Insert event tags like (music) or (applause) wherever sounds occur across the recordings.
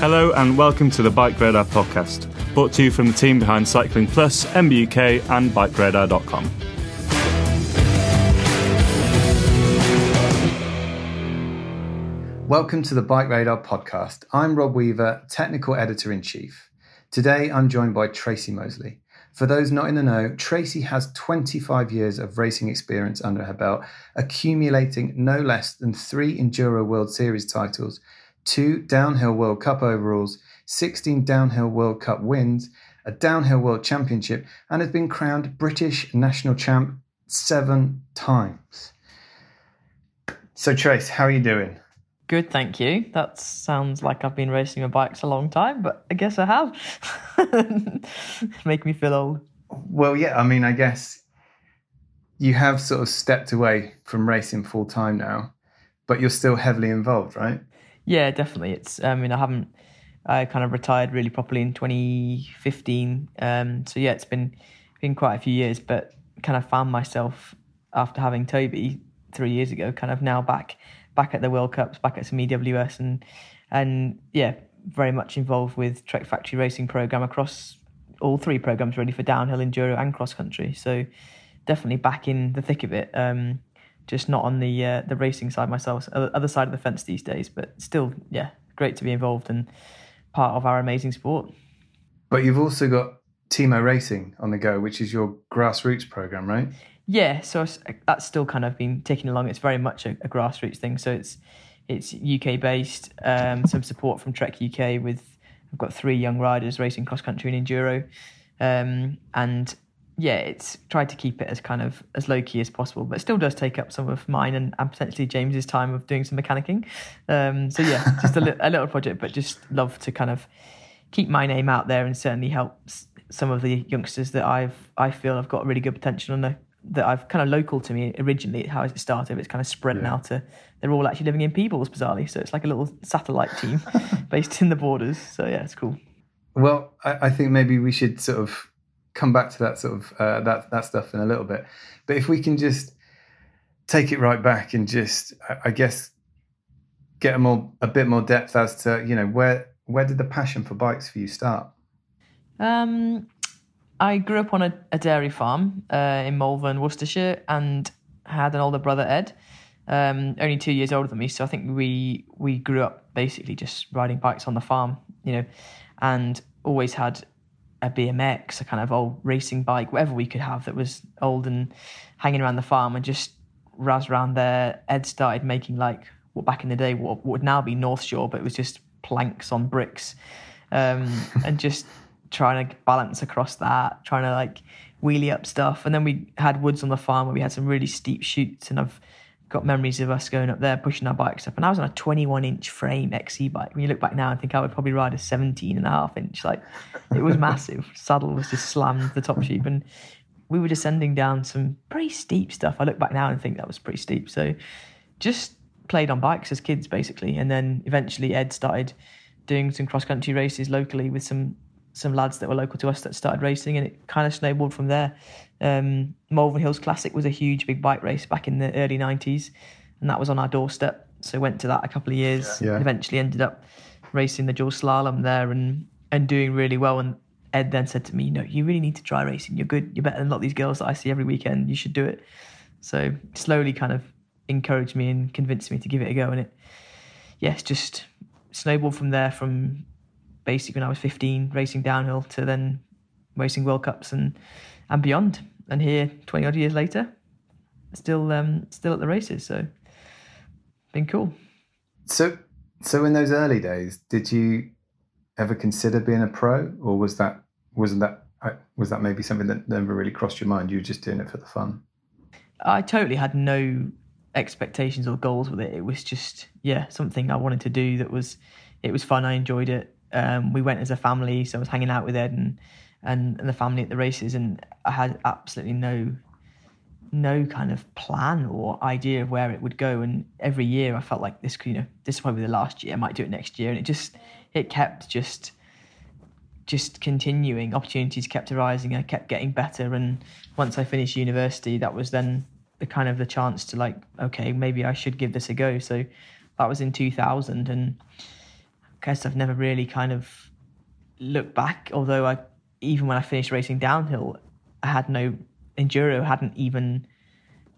Hello and welcome to the BikeRadar podcast, brought to you from the team behind Cycling Plus, MBUK, and BikeRadar.com. Welcome to the BikeRadar podcast. I'm Rob Weaver, technical editor in chief. Today I'm joined by Tracy Moseley. For those not in the know, Tracy has 25 years of racing experience under her belt, accumulating no less than three Enduro World Series titles, two Downhill World Cup overalls, 16 Downhill World Cup wins, a Downhill World Championship, and has been crowned British National Champ seven times. So, Trace, how are you doing? Good, thank you. That sounds like I've been racing my bikes a long time, but I guess I have. (laughs) Make me feel old. Well, yeah, I mean, I guess you have sort of stepped away from racing full time now, but you're still heavily involved, right? Yeah, definitely. It's. I mean, I haven't. I kind of retired really properly in 2015. Um, so yeah, it's been been quite a few years, but kind of found myself after having Toby three years ago, kind of now back back at the World Cups, back at some EWS, and and yeah, very much involved with Trek Factory Racing program across all three programs really for downhill, enduro, and cross country. So definitely back in the thick of it. Um, just not on the uh, the racing side myself, other side of the fence these days. But still, yeah, great to be involved and part of our amazing sport. But you've also got T-Mo Racing on the go, which is your grassroots program, right? Yeah, so that's still kind of been taking along. It's very much a, a grassroots thing. So it's it's UK based. Um, some support from Trek UK with I've got three young riders racing cross country and enduro, um, and yeah, it's tried to keep it as kind of as low key as possible, but still does take up some of mine and, and potentially James's time of doing some mechanicking. Um, so yeah, (laughs) just a, li- a, little project, but just love to kind of keep my name out there and certainly help some of the youngsters that I've I feel I've got really good potential and that I've kind of local to me originally how it started. It's kind of spread yeah. now to they're all actually living in Peebles bizarrely, so it's like a little satellite team (laughs) based in the borders. So yeah, it's cool. Well, I, I think maybe we should sort of come back to that sort of uh, that that stuff in a little bit. But if we can just take it right back and just, I guess, get a more a bit more depth as to you know where where did the passion for bikes for you start? Um, I grew up on a, a dairy farm uh, in Malvern, Worcestershire, and had an older brother Ed, um, only two years older than me. So I think we we grew up basically just riding bikes on the farm, you know, and always had a BMX, a kind of old racing bike, whatever we could have that was old and hanging around the farm and just razz around there. Ed started making like what back in the day what, would now be North Shore, but it was just planks on bricks, um, (laughs) and just trying to balance across that, trying to like wheelie up stuff. And then we had woods on the farm where we had some really steep chutes, and I've got memories of us going up there pushing our bikes up. And I was on a 21 inch frame XC bike. When you look back now, I think I would probably ride a 17 and a half inch. Like it was massive. (laughs) Saddle was just slammed the top sheep, and we were descending down some pretty steep stuff. I look back now and think that was pretty steep. So just played on bikes as kids basically, and then eventually Ed started doing some cross country races locally with some some lads that were local to us that started racing, and it kind of snowballed from there. Um, Malvern Hills Classic was a huge big bike race back in the early '90s, and that was on our doorstep. So went to that a couple of years. Yeah. And eventually ended up racing the dual slalom there and and doing really well. And Ed then said to me, "You know, you really need to try racing. You're good. You're better than a lot of these girls that I see every weekend. You should do it." So slowly, kind of encouraged me and convinced me to give it a go, and it, yes, just snowballed from there. From basically when I was 15, racing downhill to then racing World Cups and and beyond. And here, 20 odd years later, still um, still at the races. So been cool. So, so in those early days, did you ever consider being a pro, or was that wasn't that uh, was that maybe something that never really crossed your mind? You were just doing it for the fun. I totally had no expectations or goals with it. It was just yeah something I wanted to do that was it was fun. I enjoyed it. Um, we went as a family, so I was hanging out with Ed and, and and the family at the races, and I had absolutely no no kind of plan or idea of where it would go. And every year I felt like this, you know, this is probably the last year. I might do it next year, and it just it kept just just continuing. Opportunities kept arising. I kept getting better, and once I finished university, that was then the kind of the chance to like, okay, maybe I should give this a go. So that was in 2000, and guess I've never really kind of looked back. Although I, even when I finished racing downhill, I had no enduro hadn't even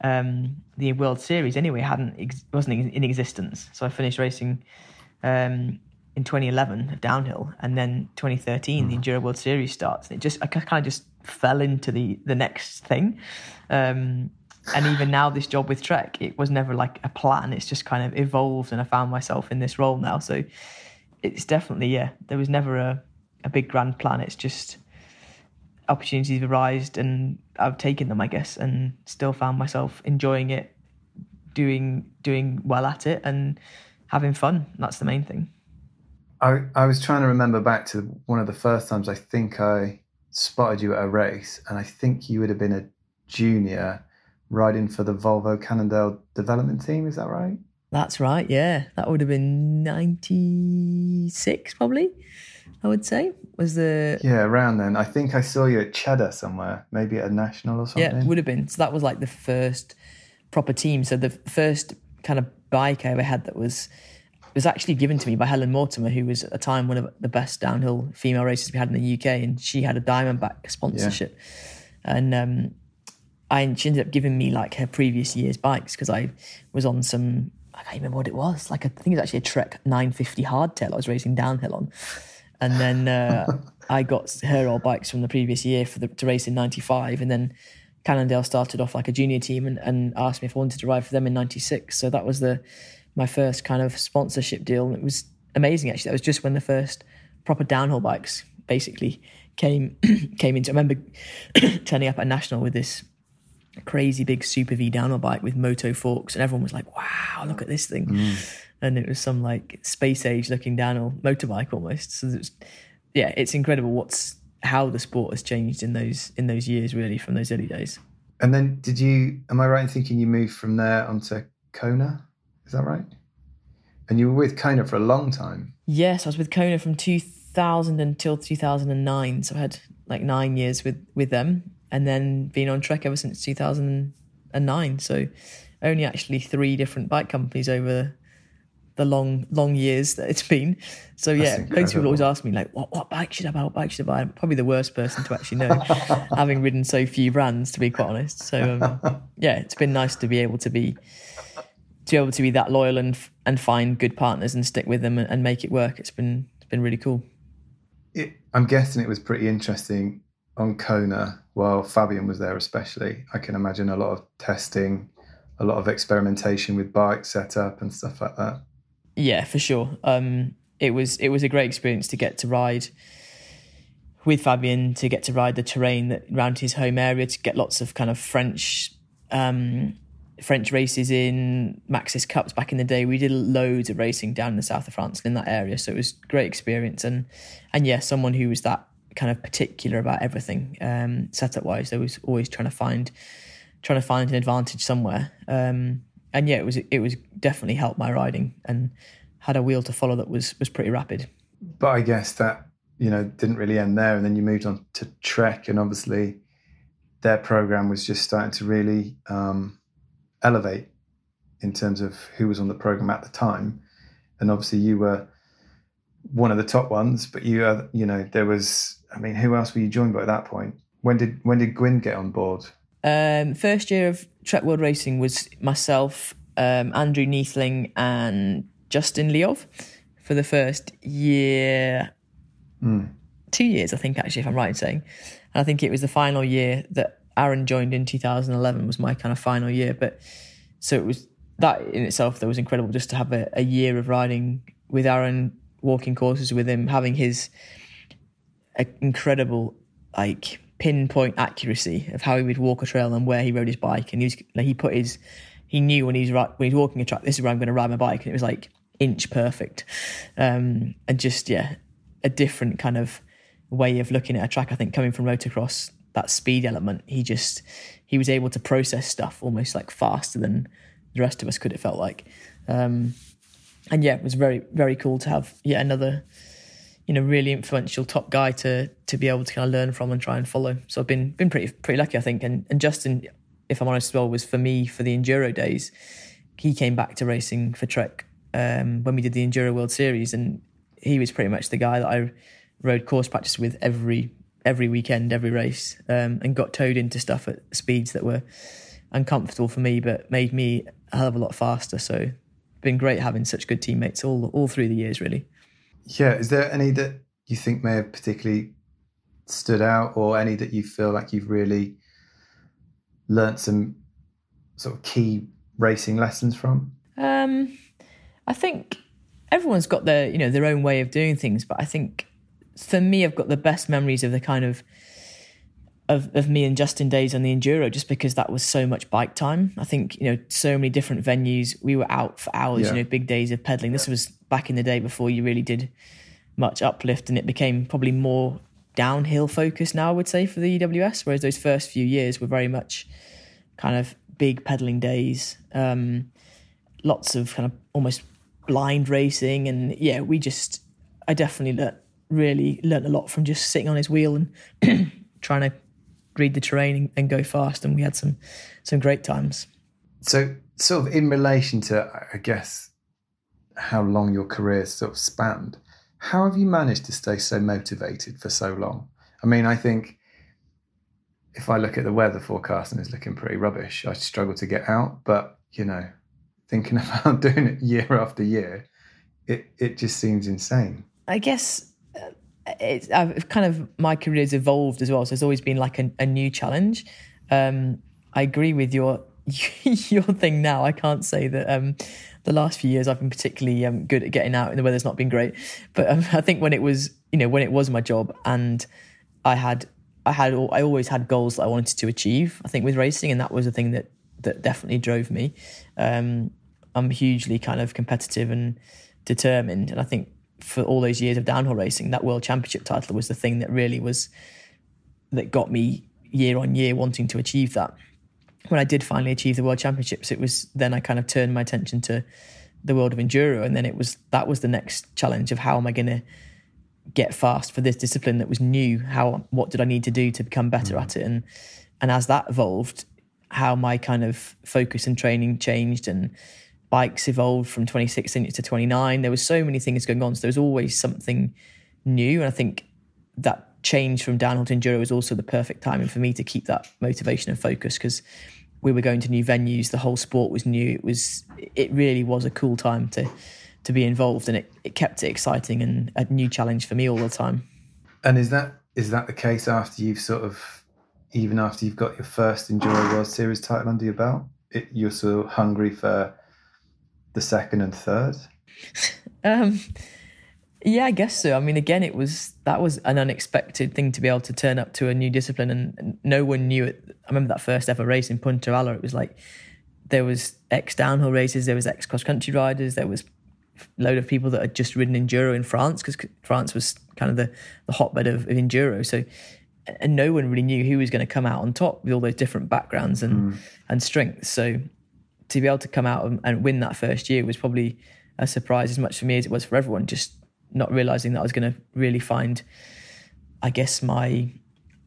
um, the World Series anyway hadn't ex- wasn't in existence. So I finished racing um, in 2011 downhill, and then 2013 the Enduro World Series starts. And it just I kind of just fell into the the next thing. Um, and even now, this job with Trek, it was never like a plan. It's just kind of evolved, and I found myself in this role now. So it's definitely yeah. There was never a a big grand plan. It's just opportunities have arisen and I've taken them, I guess, and still found myself enjoying it, doing doing well at it, and having fun. That's the main thing. I I was trying to remember back to one of the first times I think I spotted you at a race, and I think you would have been a junior riding for the Volvo Cannondale development team. Is that right? That's right. Yeah, that would have been ninety six, probably. I would say was the Yeah, around then. I think I saw you at Cheddar somewhere, maybe at a national or something. Yeah, it would have been. So that was like the first proper team. So the first kind of bike I ever had that was was actually given to me by Helen Mortimer, who was at the time one of the best downhill female racers we had in the UK, and she had a Diamondback sponsorship, and um, I she ended up giving me like her previous year's bikes because I was on some I can't remember what it was. Like I think it was actually a Trek 950 hardtail I was racing downhill on. And then uh, (laughs) I got her old bikes from the previous year for the to race in '95, and then Cannondale started off like a junior team and, and asked me if I wanted to ride for them in '96. So that was the my first kind of sponsorship deal, and it was amazing. Actually, that was just when the first proper downhill bikes basically came (clears throat) came into. I remember (clears throat) turning up at National with this crazy big Super V downhill bike with moto forks, and everyone was like, "Wow, look at this thing!" Mm. And it was some like space age looking downhill motorbike almost. So it's, yeah, it's incredible what's how the sport has changed in those in those years, really, from those early days. And then, did you? Am I right in thinking you moved from there onto Kona? Is that right? And you were with Kona for a long time. Yes, I was with Kona from 2000 until 2009. So I had like nine years with with them, and then been on Trek ever since 2009. So only actually three different bike companies over the long long years that it's been. So yeah, loads of people always ask me like, "What what bike should I buy? What bike should I buy?" I'm probably the worst person to actually know, (laughs) having ridden so few brands, to be quite honest. So um, yeah, it's been nice to be able to be to be able to be that loyal and and find good partners and stick with them and, and make it work. It's been it's been really cool. It, I'm guessing it was pretty interesting on Kona while Fabien was there, especially. I can imagine a lot of testing, a lot of experimentation with bike setup and stuff like that. Yeah, for sure. Um, it was it was a great experience to get to ride with Fabien to get to ride the terrain that around his home area to get lots of kind of French um, French races in Maxxis Cups back in the day. We did loads of racing down in the south of France in that area, so it was great experience. And and yeah, someone who was that kind of particular about everything um, setup wise. They was always trying to find trying to find an advantage somewhere. Um, and yeah, it was it was definitely helped my riding and had a wheel to follow that was was pretty rapid. But I guess that you know didn't really end there, and then you moved on to Trek, and obviously their program was just starting to really um, elevate in terms of who was on the program at the time, and obviously you were one of the top ones, but you uh, you know there was I mean who else were you joined by at that point? When did when did Gwin get on board? Um, first year of Trek World Racing was myself, um, Andrew Neethling, and Justin Leov for the first year, mm. two years, I think, actually, if I'm right in saying. And I think it was the final year that Aaron joined in 2011 was my kind of final year. But so it was that in itself that was incredible just to have a, a year of riding with Aaron, walking courses with him, having his incredible like pinpoint accuracy of how he would walk a trail and where he rode his bike. And he was like, he put his he knew when he he's when he's walking a track, this is where I'm going to ride my bike, and it was like inch perfect. Um, and just yeah, a different kind of way of looking at a track. I think coming from motocross, that speed element, he just he was able to process stuff almost like faster than the rest of us could. It felt like, um, and yeah, it was very very cool to have yet another you know really influential top guy to to be able to kind of learn from and try and follow. So I've been been pretty pretty lucky, I think. And and Justin, if I'm honest as well, was for me for the enduro days. He came back to racing for Trek um, when we did the Enduro World Series, and he was pretty much the guy that I rode course practice with every every weekend, every race, um, and got towed into stuff at speeds that were uncomfortable for me, but made me a hell of a lot faster. So, been great having such good teammates all all through the years, really. Yeah, is there any that you think may have particularly stood out, or any that you feel like you've really learnt some sort of key racing lessons from? Um, I think everyone's got their you know their own way of doing things, but I think for me, I've got the best memories of the kind of of, of me and Justin days on the enduro, just because that was so much bike time. I think you know so many different venues. We were out for hours. Yeah. You know, big days of pedaling. This was back in the day before you really did much uplift, and it became probably more downhill focused now. I would say for the EWS, whereas those first few years were very much kind of big pedaling days. Um, lots of kind of almost blind racing, and yeah, we just I definitely learnt, really learned a lot from just sitting on his wheel and (clears throat) trying to read the terrain and go fast, and we had some some great times. So, sort of in relation to, I guess, how long your career sort of spanned, how have you managed to stay so motivated for so long? I mean, I think if I look at the weather forecast and it's looking pretty rubbish, I struggle to get out. But you know, thinking (laughs) about doing it year after year, it it just seems insane. I guess it's I've kind of my career has evolved as well. So it's always been like a, a new challenge. Um, I agree with your (laughs) your thing now. I can't say that um, the last few years I've been particularly um, good at getting out and the weather's not been great. But um, (laughs) I think when it was, you know, when it was my job and I had, I had, I always had goals that I wanted to achieve. I think with racing, and that was the thing that that definitely drove me. Um, I'm hugely kind of competitive and determined, and I think for all those years of downhill racing, that world championship title was the thing that really was that got me year on year wanting to achieve that when I did finally achieve the world championships, it was then I kind of turned my attention to the world of enduro, and then it was that was the next challenge of how am I going to get fast for this discipline that was new? How what did I need to do to become better mm. at it? And and as that evolved, how my kind of focus and training changed, and bikes evolved from 26 inches to 29. There was so many things going on, so there was always something new, and I think that change from downhill to enduro was also the perfect timing for me to keep that motivation and focus because we were going to new venues. The whole sport was new. It was it really was a cool time to to be involved, and it, it kept it exciting and a new challenge for me all the time. And is that is that the case after you've sort of even after you've got your first Enduro World Series title under your belt, it, you're so hungry for the second and third? um, Yeah, I guess so. I mean, again, it was that was an unexpected thing to be able to turn up to a new discipline, and, and no one knew it. I remember that first ever race in Punta Ala. It was like there was ex downhill races, there was ex cross country riders, there was a load of people that had just ridden enduro in France because France was kind of the, the hotbed of, of enduro. So, and no one really knew who was going to come out on top with all those different backgrounds and and strengths. So, to be able to come out and, and win that first year was probably a surprise as much for me as it was for everyone. Just not realizing that I was going to really find, I guess, my.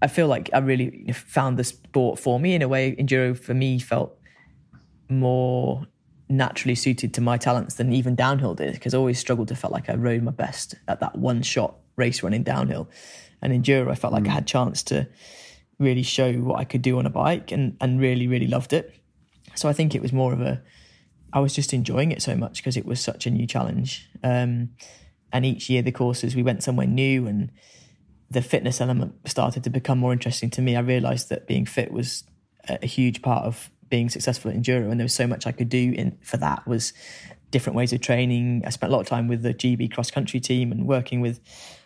I feel like I really found the sport for me in a way. Enduro for me felt more naturally suited to my talents than even downhill did because I always struggled to felt like I rode my best at that one shot race running downhill. And enduro, I felt like I mm. had chance to really show what I could do on a bike and, and really, really loved it. So I think it was more of a, I was just enjoying it so much because it was such a new challenge. Um, and each year the courses, we went somewhere new and the fitness element started to become more interesting to me. I realized that being fit was a, a huge part of being successful at enduro and there was so much I could do in for that was different ways of training. I spent a lot of time with the GB cross country team and working with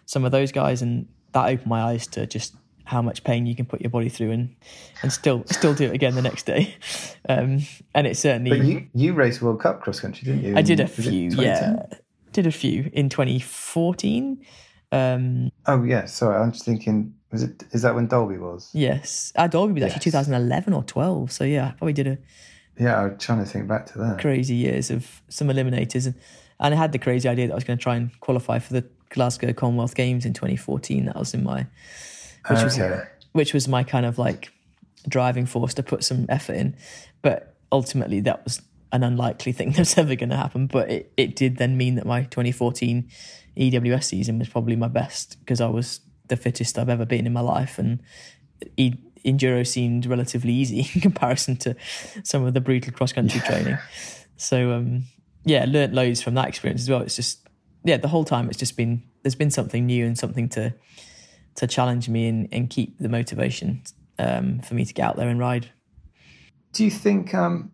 some of those guys and that opened my eyes to just how much pain you can put your body through and and still still do it again the next day. (laughs) Um, and it certainly But you you raced World Cup cross country, didn't you? I did a Was few, yeah. Did a few in 2014. Um, Oh yeah, sorry. I'm just thinking. Was it? Is that when Dalby was? yes, uh, Dalby was actually 2011 or 12. So yeah, I probably did a Yeah, I'm trying to think back to that. crazy years of some eliminators, and and I had the crazy idea that I was going to try and qualify for the Glasgow Commonwealth Games in 2014. That was in my, which was which was my kind of like driving force to put some effort in. But ultimately, that was an unlikely thing (laughs) that's ever going to happen. But it, it did then mean that my 2014 EWS season was probably my best because I was the fittest I've ever been in my life. And e- enduro seemed relatively easy (laughs) in comparison to some of the brutal cross country training. So, um, yeah, learnt loads from that experience as well. It's just, yeah, the whole time it's just been, there's been something new and something to, to challenge me and, and keep the motivation um, for me to get out there and ride. Do you think? Um,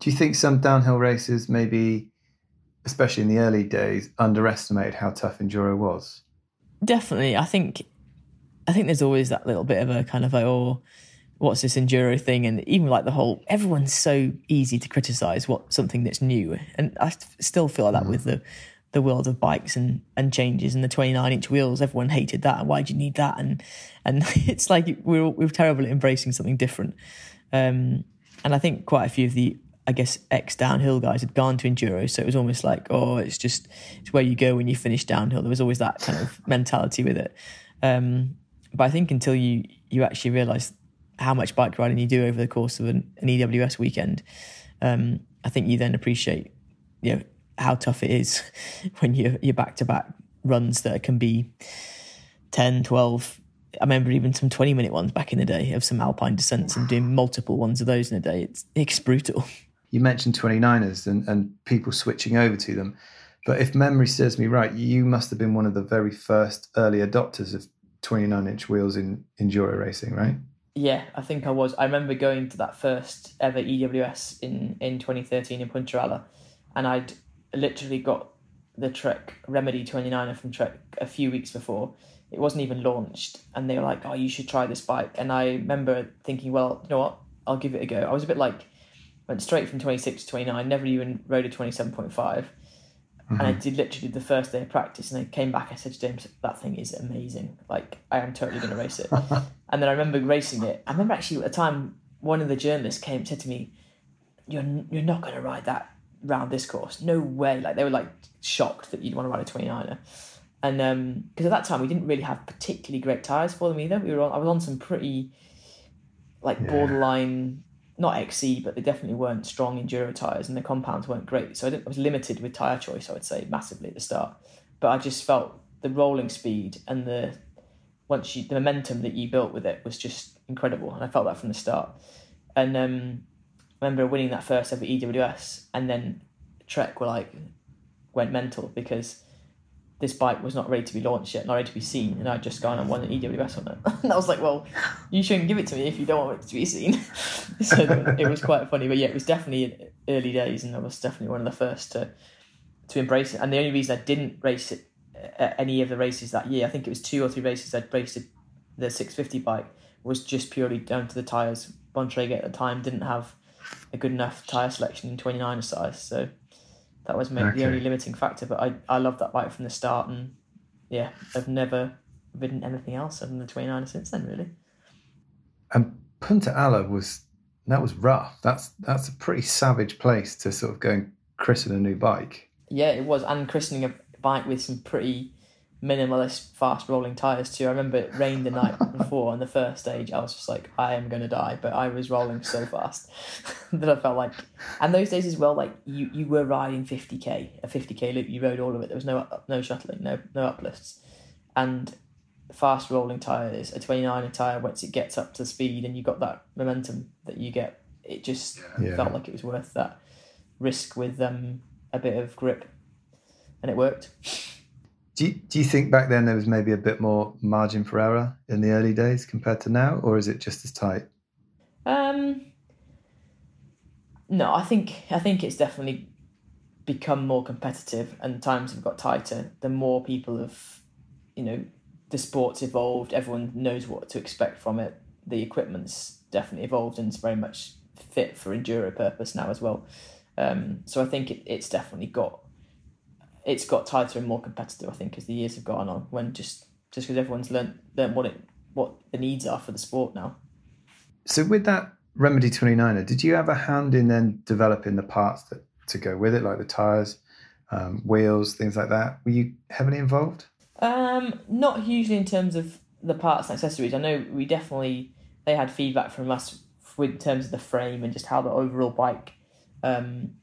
do you think some downhill races maybe, especially in the early days, underestimated how tough enduro was? Definitely, I think, I think there's always that little bit of a kind of like, oh, what's this enduro thing? And even like the whole, everyone's so easy to criticize what something that's new, and I st- still feel like that with the the world of bikes and and changes and the 29 inch wheels. Everyone hated that, and why do you need that? And and (laughs) it's like we're we're terrible at embracing something different. Um, and I think quite a few of the I guess ex downhill guys had gone to enduro, so it was almost like, oh, it's just it's where you go when you finish downhill. There was always that kind of (laughs) mentality with it. Um, but I think until you you actually realise how much bike riding you do over the course of an, an EWS weekend, um, I think you then appreciate you know how tough it is (laughs) when you're you're back to back runs that can be 10, 12. I remember even some 20 minute ones back in the day of some alpine descents and doing multiple ones of those in a day. It's it's brutal. You mentioned 29ers and, and people switching over to them. But if memory serves me right, you must have been one of the very first early adopters of 29 inch wheels in enduro racing, right? Yeah, I think I was. I remember going to that first ever EWS in, in 2013 in Punta Ala, and I'd literally got the Trek Remedy 29er from Trek a few weeks before. It wasn't even launched, and they were like, "Oh, you should try this bike." And I remember thinking, "Well, you know what? I'll give it a go." I was a bit like, went straight from 26 to 29, never even rode a 27.5. And I mm-hmm. did literally the first day of practice, and I came back. I said to James, "That thing is amazing. Like, I am totally going to race it." (laughs) and then I remember racing it. I remember actually at the time, one of the journalists came said to me, "You're you're not going to ride that round this course. No way!" Like they were like shocked that you'd want to ride a 29er. And um because at that time we didn't really have particularly great tires for them either. We were on, I was on some pretty like borderline not XC, but they definitely weren't strong enduro tires, and the compounds weren't great. So I, didn't, I was limited with tire choice. I would say massively at the start, but I just felt the rolling speed and the once you the momentum that you built with it was just incredible, and I felt that from the start. And um, Remember winning that first ever EWS, and then Trek were like went mental because this bike was not ready to be launched yet, not ready to be seen, and I'd just gone and won an EWS on it. (laughs) and I was like, well, you shouldn't give it to me if you don't want it to be seen. (laughs) so it was quite funny, but yeah, it was definitely early days, and I was definitely one of the first to to embrace it. And the only reason I didn't race it uh, at any of the races that year. I think it was two or three races I'd raced the 650 bike was just purely down to the tyres. Bontrager at the time didn't have a good enough tyre selection in 29er size, so that was maybe okay. the only limiting factor. But I, I loved that bike from the start, and yeah, I've never ridden anything else other than the 29er since then, really. And Punta Ala was that was rough. That's that's a pretty savage place to sort of go and christen a new bike. Yeah, it was, and christening a bike with some pretty minimalist, fast rolling tyres too. I remember it rained the night (laughs) before on the first stage. I was just like, I am going to die, but I was rolling so fast (laughs) that I felt like. And those days as well, like you, you were riding 50k, a 50k loop. You rode all of it. There was no no shuttling, no no uplifts, and fast rolling tyres. A 29 tyre once it gets up to speed and you got that momentum that you get. It just yeah. felt like it was worth that risk with um, a bit of grip, and it worked. (laughs) Do you, do you think back then there was maybe a bit more margin for error in the early days compared to now, or is it just as tight? Um, no, I think I think it's definitely become more competitive, and times have got tighter. The more people have, you know, the sport's evolved. Everyone knows what to expect from it. The equipment's definitely evolved, and it's very much fit for enduro purpose now as well. Um, so I think it, it's definitely got it's got tighter and more competitive. I think as the years have gone on, when just just because everyone's learned learned what it what the needs are for the sport now. So with that Remedy 29er, did you have a hand in then developing the parts that to go with it, like the tires, um, wheels, things like that? Were you heavily involved? Um, not hugely in terms of the parts and accessories. I know we definitely they had feedback from us with terms of the frame and just how the overall bike um,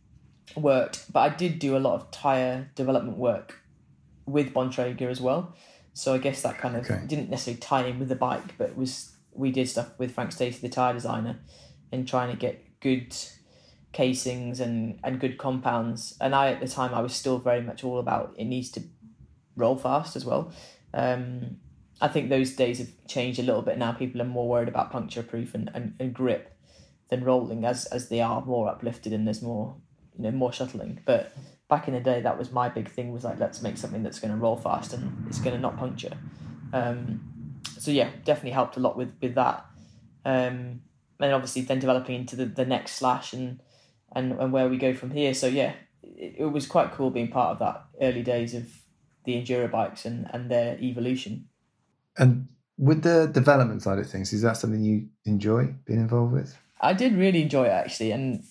worked, but I did do a lot of tire development work with Bontrager as well. So I guess that kind of okay. didn't necessarily tie in with the bike, but was we did stuff with Frank Stacey, the tire designer, and trying to get good casings and and good compounds. And I at the time I was still very much all about it needs to roll fast as well. Um, I think those days have changed a little bit now. People are more worried about puncture proof and, and, and grip than rolling as as they are more uplifted and there's more you know more shuttling. But back in the day, that was my big thing was like let's make something that's going to roll fast and it's going to not puncture. Um, so yeah, definitely helped a lot with with that. Um, and obviously then developing into the, the next slash and, and and where we go from here. So yeah, it, it was quite cool being part of that early days of the enduro bikes and and their evolution. And with the development side of things, is that something you enjoy being involved with? I did really enjoy it actually, and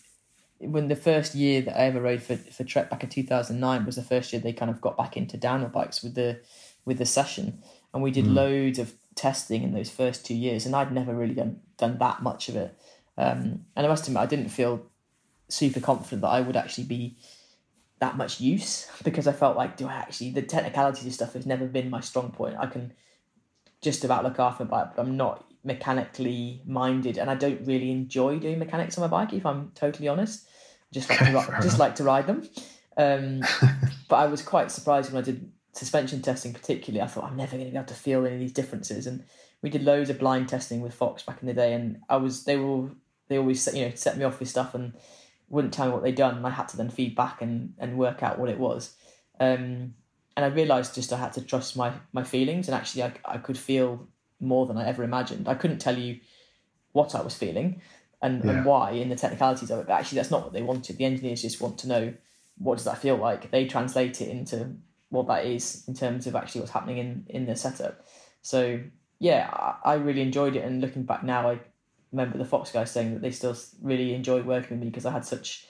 when the first year that I ever rode for, for Trek back in 2009 was the first year they kind of got back into downhill bikes with the with the session. And we did mm. loads of testing in those first two years and I'd never really done done that much of it. Um, and I must admit I didn't feel super confident that I would actually be that much use (laughs) because I felt like do I actually the technicalities of stuff has never been my strong point. I can just about look after my bike but I'm not mechanically minded and I don't really enjoy doing mechanics on my bike if I'm totally honest just like to, (laughs) just like to ride them. Um, (laughs) but I was quite surprised when I did suspension testing, particularly. I thought I'm never going to be able to feel any of these differences, and we did loads of blind testing with Fox back in the day, and I was they were they always you know set me off with stuff and wouldn't tell me what they'd done, and I had to then feed back and and work out what it was. Um, and I realised just I had to trust my my feelings, and actually I I could feel more than I ever imagined. I couldn't tell you what I was feeling, and, yeah. and why in the technicalities of it. But actually, that's not what they wanted. The engineers just want to know what does that feel like. They translate it into what that is in terms of actually what's happening in in the setup. So yeah, I, I really enjoyed it. And looking back now, I remember the Fox guys saying that they still really enjoyed working with me because I had such.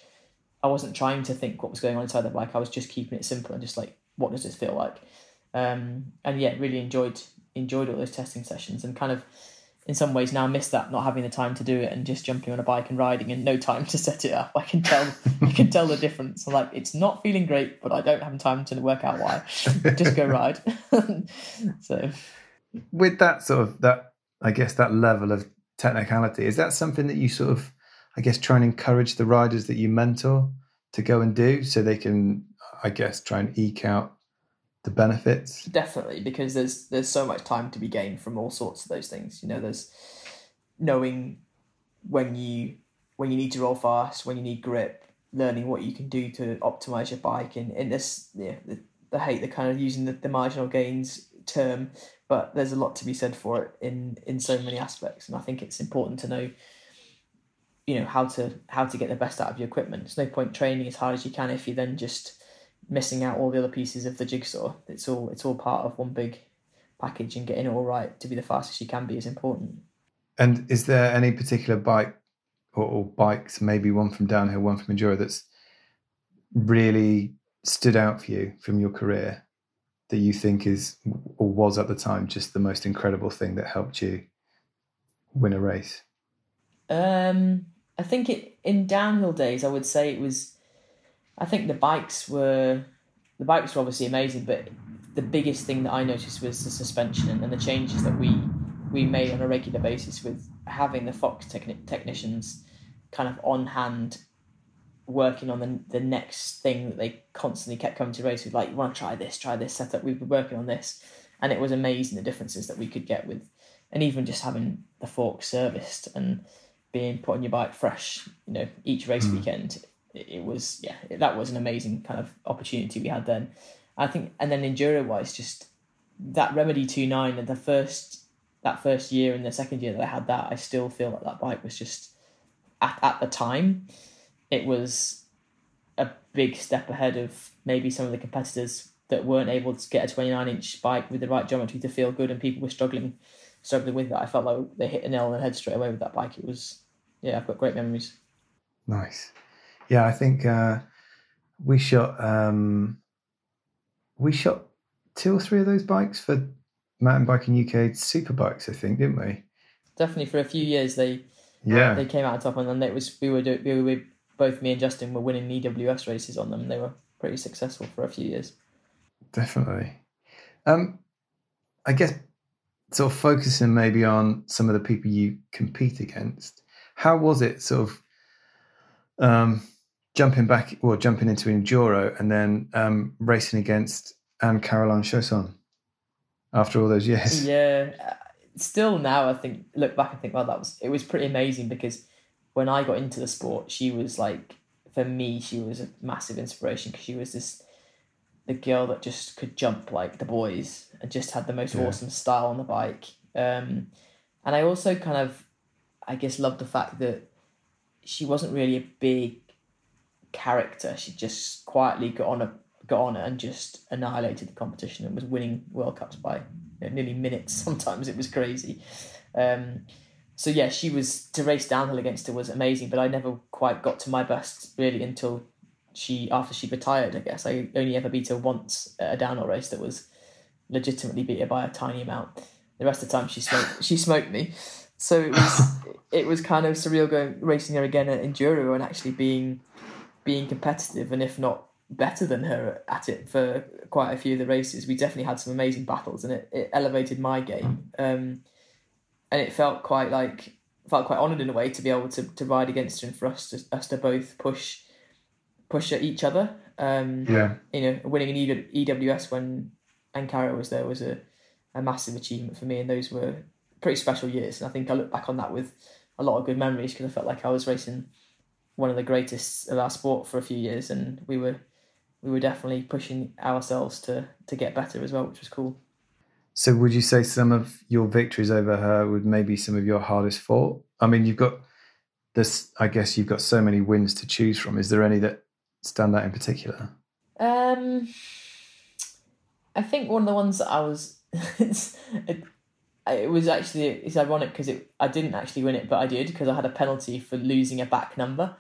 I wasn't trying to think what was going on inside the bike. I was just keeping it simple and just like, what does this feel like? Um, and yeah, really enjoyed enjoyed all those testing sessions and kind of in some ways now miss that not having the time to do it and just jumping on a bike and riding and no time to set it up. I can tell I can tell the difference. I'm like it's not feeling great, but I don't have time to work out why. just go ride. (laughs) so with that sort of that I guess that level of technicality, is that something that you sort of I guess try and encourage the riders that you mentor to go and do so they can I guess try and eke out the benefits definitely because there's there's so much time to be gained from all sorts of those things you know there's knowing when you when you need to roll fast when you need grip learning what you can do to optimize your bike and in this yeah, I hate the kind of using the, the marginal gains term, but there's a lot to be said for it in in so many aspects, and I think it's important to know you know how to how to get the best out of your equipment. There's no point training as hard as you can if you're then just missing out all the other pieces of the jigsaw. It's all it's all part of one big package, and getting it all right to be the fastest you can be is important. And is there any particular bike or, or bikes, maybe one from downhill, one from enduro, that's really stood out for you from your career that you think is or was at the time just the most incredible thing that helped you win a race? Um, I think it in downhill days, I would say it was. I think the bikes were the bikes were obviously amazing, but the biggest thing that I noticed was the suspension and the changes that we we made on a regular basis with having the Fox techni- technicians kind of on hand working on the, the next thing that they constantly kept coming to race with like you want to try this try this setup we've been working on this and it was amazing the differences that we could get with and even just having the fork serviced and being put on your bike fresh you know each race mm. weekend it, was yeah that was an amazing kind of opportunity we had then i think and then enduro wise just that remedy 29 and the first that first year and the second year that i had that i still feel like that bike was just at, at the time it was a big step ahead of maybe some of the competitors that weren't able to get a 29 inch bike with the right geometry to feel good and people were struggling struggling with that. I felt like they hit a nail on the head straight away with that bike. It was yeah, I've got great memories. Nice. Yeah, I think uh, we shot um, we shot two or three of those bikes for mountain biking UK super bikes, I think, didn't we? Definitely for a few years they yeah they came out top and then it was we were do, we were both me and Justin were winning EWS races on them. They were pretty successful for a few years. Definitely. Um, I guess sort of focusing maybe on some of the people you compete against. How was it sort of um, jumping back or well, jumping into enduro and then um, racing against Anne Caroline Chausson after all those years? Yeah, uh, still now I think look back and think well that was it was pretty amazing because when I got into the sport, she was like, for me, she was a massive inspiration because she was this the girl that just could jump like the boys and just had the most yeah. awesome style on the bike. Um, and I also kind of, I guess, loved the fact that she wasn't really a big character. She just quietly got on a got on and just annihilated the competition and was winning World Cups by you know, nearly minutes. (laughs) Sometimes it was crazy. Um, so yeah, she was to race downhill against her was amazing, but I never quite got to my best really until she after she retired. I guess I only ever beat her once at a downhill race that was legitimately beat her by a tiny amount. The rest of the time she smoked she smoked me. So it was (laughs) it was kind of surreal going racing her again at enduro and actually being being competitive and if not better than her at it for quite a few of the races. We definitely had some amazing battles and it, it elevated my game. Um, and it felt quite like felt quite honoured in a way to be able to, to ride against her and for us to us to both push push at each other. Um, yeah, you know, winning an EWS when Anne-Caro was there was a, a massive achievement for me, and those were pretty special years. And I think I look back on that with a lot of good memories because I felt like I was racing one of the greatest of our sport for a few years, and we were we were definitely pushing ourselves to to get better as well, which was cool. So would you say some of your victories over her would maybe some of your hardest fought? I mean, you've got this. I guess you've got so many wins to choose from. Is there any that stand out in particular? Um, I think one of the ones that I was. (laughs) it, it was actually it's ironic because it I didn't actually win it, but I did because I had a penalty for losing a back number,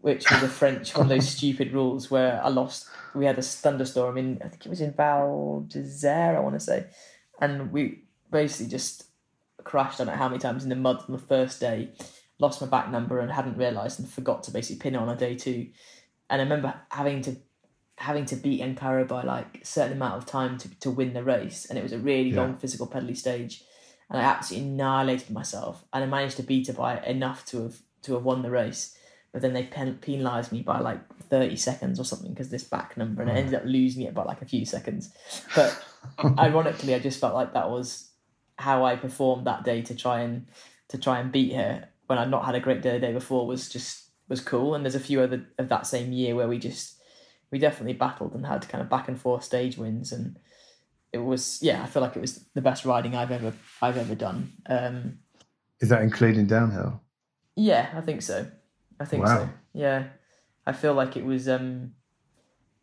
which was a French one of those (laughs) stupid rules where I lost. We had a thunderstorm in I think it was in Val d'Isere, I want to say, and we basically just crashed. I don't know how many times in the mud on the first day. Lost my back number and hadn't realised and forgot to basically pin it on a day two. And I remember having to having to beat Anne-Caro by like a certain amount of time to, to win the race, and it was a really yeah. long physical pedally stage, and I absolutely annihilated myself, and I managed to beat her by enough to have to have won the race, but then they pen- penalised me by like thirty seconds or something because this back number, and I ended up losing it by like a few seconds, but (laughs) ironically, I just felt like that was how I performed that day to try and to try and beat her when I'd not had a great day the day before was just was cool. And there's a few other of that same year where we just we definitely battled and had kind of back and forth stage wins, and it was yeah, I feel like it was the best riding I've ever I've ever done. Um, Is that including downhill? yeah, I think so. I think Wow. so. Yeah, I feel like it was um,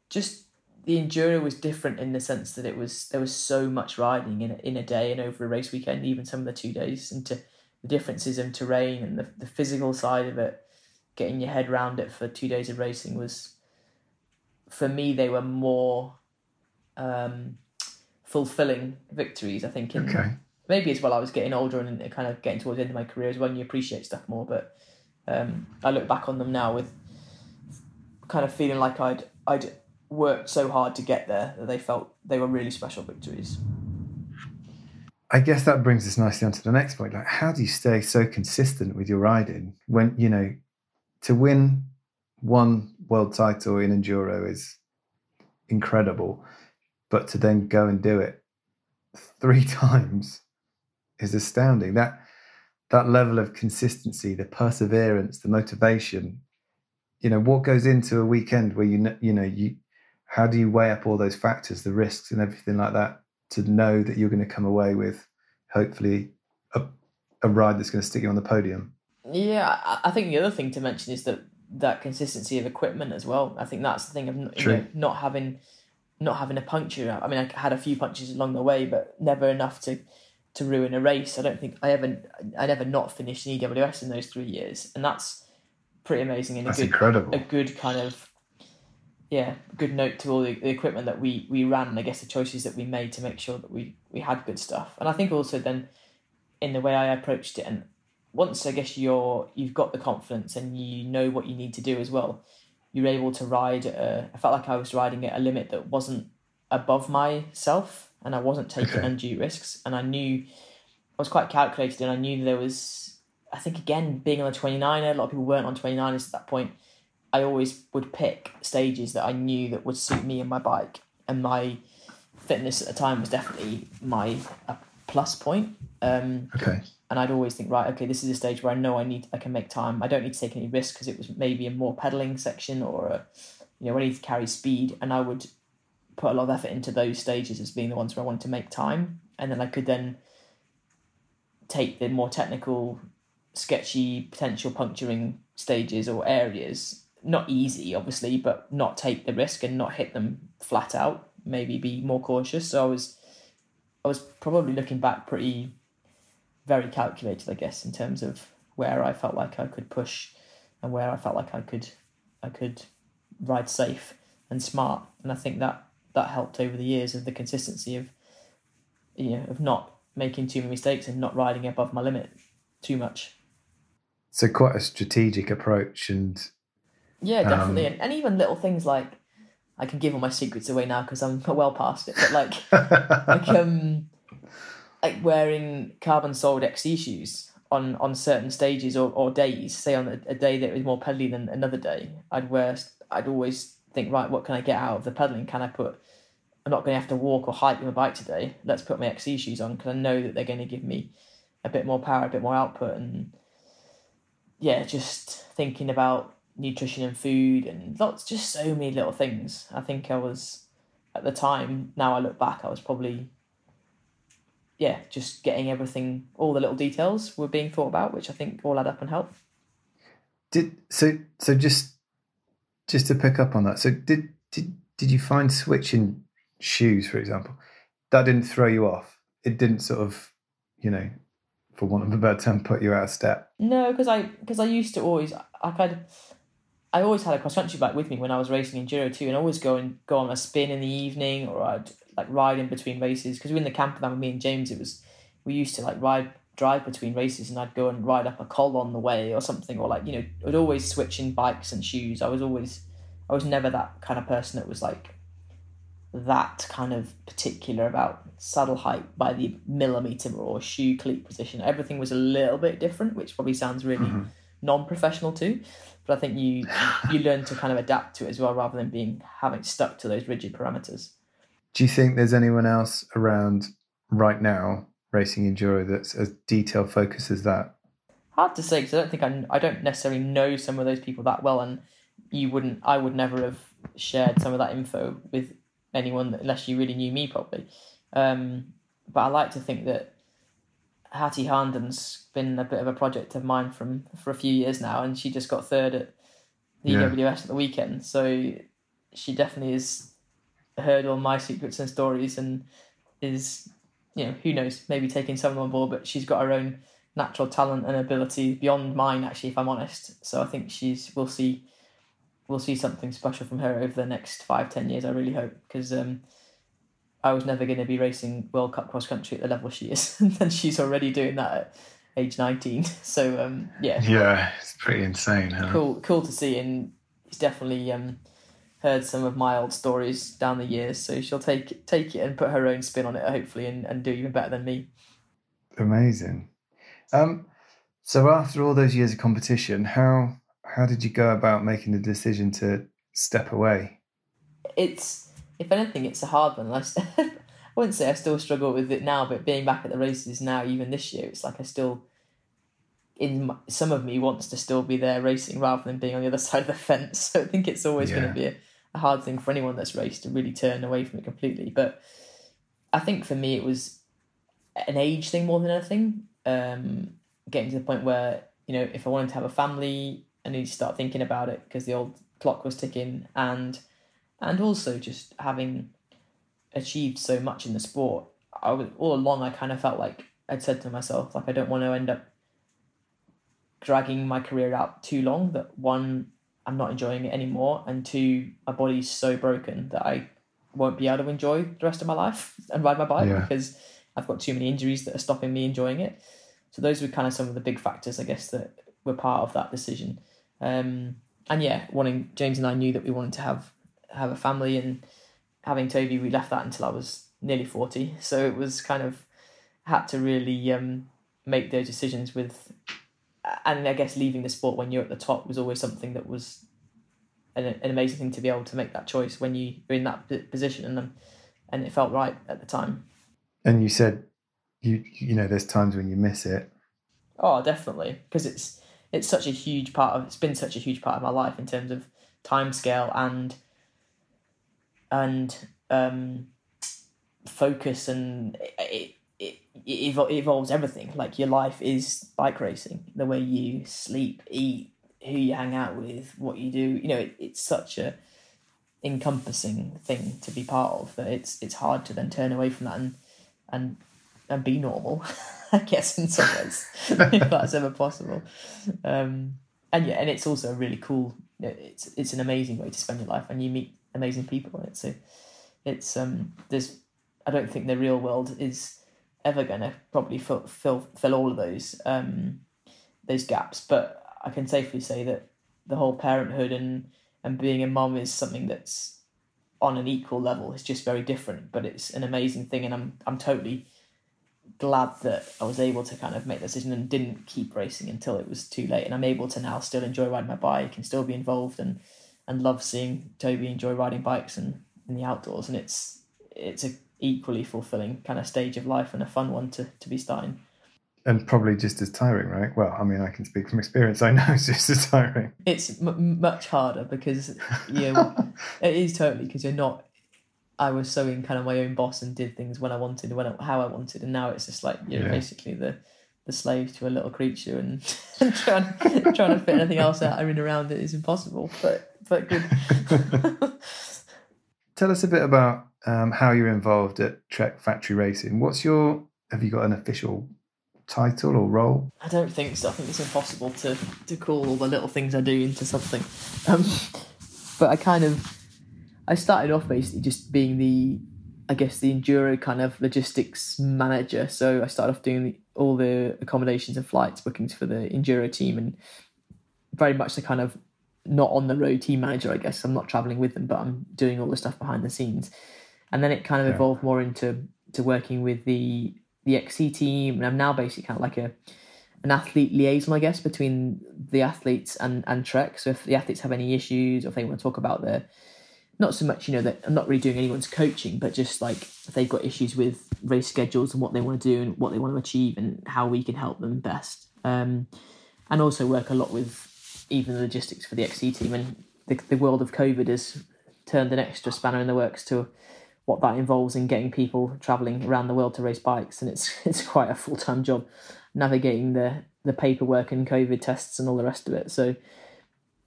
just the enduro was different in the sense that it was there was so much riding in a, in a day and over a race weekend, even some of the two days, and to the differences in terrain and the the physical side of it, getting your head round it for two days of racing was, for me, they were more, um, fulfilling victories. I think in Okay. maybe as well I was getting older and kind of getting towards the end of my career is when you appreciate stuff more. But um, I look back on them now with kind of feeling like I'd I'd worked so hard to get there that they felt they were really special victories. I guess that brings us nicely on to the next point. Like, how do you stay so consistent with your riding when, you know, to win one world title in Enduro is incredible, but to then go and do it three (laughs) times is astounding. That that level of consistency, the perseverance, the motivation, you know, what goes into a weekend where you know, you know, you how do you weigh up all those factors, the risks and everything like that to know that you're going to come away with hopefully a, a ride that's going to stick you on the podium. Yeah, I, I think the other thing to mention is that that consistency of equipment as well. I think that's the thing of you know, not having not having a puncture. I mean, I had a few punches along the way, but never enough to to ruin a race. I don't think I ever I never not finished an EWS in those three years, and that's pretty amazing and a good incredible. a good kind of yeah good note to all the, the equipment that we we ran and I guess the choices that we made to make sure that we we had good stuff. And I think also then in the way I approached it and once I guess you're you've got the confidence and you know what you need to do as well, you're able to ride. A, I felt like I was riding at a limit that wasn't above myself, and I wasn't taking Okay. undue risks. And I knew I was quite calculated, and I knew there was. I think again, being on a 29er, a lot of people weren't on 29ers at that point. I always would pick stages that I knew that would suit me and my bike, and my fitness at the time was definitely my a plus point. Um, Okay. And I'd always think, right, okay, this is a stage where I know I need, I can make time. I don't need to take any risk because it was maybe a more pedaling section or a, you know, I need to carry speed, and I would put a lot of effort into those stages as being the ones where I wanted to make time, and then I could then take the more technical, sketchy, potential puncturing stages or areas. Not easy, obviously, but not take the risk and not hit them flat out. Maybe be more cautious. So I was, I was probably looking back pretty very calculated, I guess, in terms of where I felt like I could push and where I felt like I could I could ride safe and smart. And I think that that helped over the years of the consistency of you know, of not making too many mistakes and not riding above my limit too much. So quite a strategic approach and Yeah, definitely. Um, and, and even little things like I can give all my secrets away now because I'm (laughs) well past it. But like (laughs) like um like wearing carbon soled XC shoes on on certain stages or, or days. Say on a, a day that was more pedally than another day, I'd wear. I'd always think, right, what can I get out of the pedaling? Can I put? I'm not going to have to walk or hike with my bike today. Let's put my XC shoes on because I know that they're going to give me a bit more power, a bit more output, and yeah, just thinking about nutrition and food and lots, just so many little things. I think I was at the time. Now I look back, I was probably yeah, just getting everything, all the little details were being thought about, which I think all add up and help. did so so just just to pick up on that. So did did did you find switching shoes, for example, that didn't throw you off? It didn't sort of, you know, for want of a better term, put you out of step. No, because I because I used to always I kind of I always had a cross country bike with me when I was racing in enduro too, and I always go and go on a spin in the evening, or I'd like ride in between races. Because we were in the camper van with me and James, it was we used to like ride drive between races, and I'd go and ride up a col on the way or something, or like you know, I'd always switch in bikes and shoes. I was always I was never that kind of person that was like that kind of particular about saddle height by the millimeter or shoe cleat position. Everything was a little bit different, which probably sounds really mm-hmm. non-professional too. But I think you you learn to kind of adapt to it as well, rather than being having stuck to those rigid parameters. Do you think there's anyone else around right now racing enduro that's as detail focused as that? Hard to say because I don't think I I don't necessarily know some of those people that well, and you wouldn't I would never have shared some of that info with anyone unless you really knew me properly. Um, but I like to think that Hattie Harnden's been a bit of a project of mine from for a few years now, and she just got third at the yeah. EWS at the weekend. So she definitely has heard all my secrets and stories, and is you know who knows maybe taking some on board. But she's got her own natural talent and ability beyond mine, actually, if I'm honest. So I think she's we'll see we'll see something special from her over the next five ten years. I really hope because. Um, I was never going to be racing World Cup cross country at the level she is, (laughs) and she's already doing that at age nineteen. (laughs) So um, yeah, yeah, it's pretty insane. Huh? Cool, cool to see, and he's definitely um, heard some of my old stories down the years. So she'll take take it and put her own spin on it, hopefully, and, and do even better than me. Amazing. Um, so after all those years of competition, how how did you go about making the decision to step away? It's if anything, it's a hard one. I, (laughs) I wouldn't say I still struggle with it now, but being back at the races now, even this year, it's like I still, in my, some of me wants to still be there racing rather than being on the other (laughs) side of the fence. So I think it's always yeah. going to be a, a hard thing for anyone that's raced to really turn away from it completely. But I think for me, it was an age thing more than anything. Um, getting to the point where you know, if I wanted to have a family, I need to start thinking about it because the old clock was ticking and and also just having achieved so much in the sport, I was all along I kind of felt like I'd said to myself like I don't want to end up dragging my career out too long that one I'm not enjoying it anymore and two my body's so broken that I won't be able to enjoy the rest of my life (laughs) and ride my bike yeah. because I've got too many injuries that are stopping me enjoying it. So those were kind of some of the big factors I guess that were part of that decision. Um, and yeah, wanting James and I knew that we wanted to have have a family and having Toby, we left that until I was nearly 40. (laughs) So it was kind of had to really um, make those decisions with, and I guess leaving the sport when you're at the top was always something that was an, an amazing thing to be able to make that choice when you are in that position and and it felt right at the time. And you said you you know there's times when you miss it. Oh, definitely, because it's it's such a huge part of it's been such a huge part of my life in terms of time scale and and um, focus and it, it, it, evolves everything. Like your life is bike racing, the way you sleep, eat, who you hang out with, what you do. You know, it, it's such a encompassing thing to be part of that it's it's hard to then turn away from that and and and be normal. (laughs) I guess in some ways, (laughs) if that's ever possible. Um, and yeah, and it's also a really cool. It's it's an amazing way to spend your life, and you meet amazing people on it. So it's um there's I don't think the real world is ever going to probably fill, fill fill all of those um those gaps. But I can safely say that the whole parenthood and and being a mom is something that's on an equal level. It's just very different, but it's an amazing thing, and I'm I'm totally glad that I was able to kind of make the decision and didn't keep racing until it was too late. And I'm able to now still enjoy riding my bike and still be involved and and love seeing Toby enjoy riding bikes and in the outdoors. And it's it's a equally fulfilling kind of stage of life and a fun one to, to be starting. And probably just as tiring, right? Well, I mean, I can speak from experience. I know it's just as tiring. It's m- much harder because you know, (laughs) it is totally because you're not. I was so in kind of my own boss and did things when I wanted, when I, how I wanted, and now it's just like you're yeah. basically the the slave to a little creature and, (laughs) and trying trying to fit anything else out in around it is impossible. But but good. (laughs) Tell us a bit about um, how you're involved at Trek Factory Racing. What's your have you got an official title or role? I don't think so. I think it's impossible to to call all the little things I do into something. Um, but I kind of I started off basically just being the I guess the enduro kind of logistics manager. So I started off doing the, all the accommodations and flights bookings for the enduro team and very much the kind of not on the road team manager, I guess. I'm not traveling with them, but I'm doing all the stuff behind the scenes. And then it kind of yeah. evolved more into to working with the the XC team, and I'm now basically kind of like a an athlete liaison, I guess, between the athletes and and Trek. So if the athletes have any issues, or if they want to talk about their not so much, you know, that I'm not really doing anyone's coaching, but just like if they've got issues with race schedules and what they want to do and what they want to achieve and how we can help them best. Um, and also work a lot with even the logistics for the XC team and the, the world of COVID has turned an extra spanner in the works to what that involves in getting people traveling around the world to race bikes, and it's (laughs) it's quite a full time job navigating the the paperwork and COVID tests and all the rest of it. So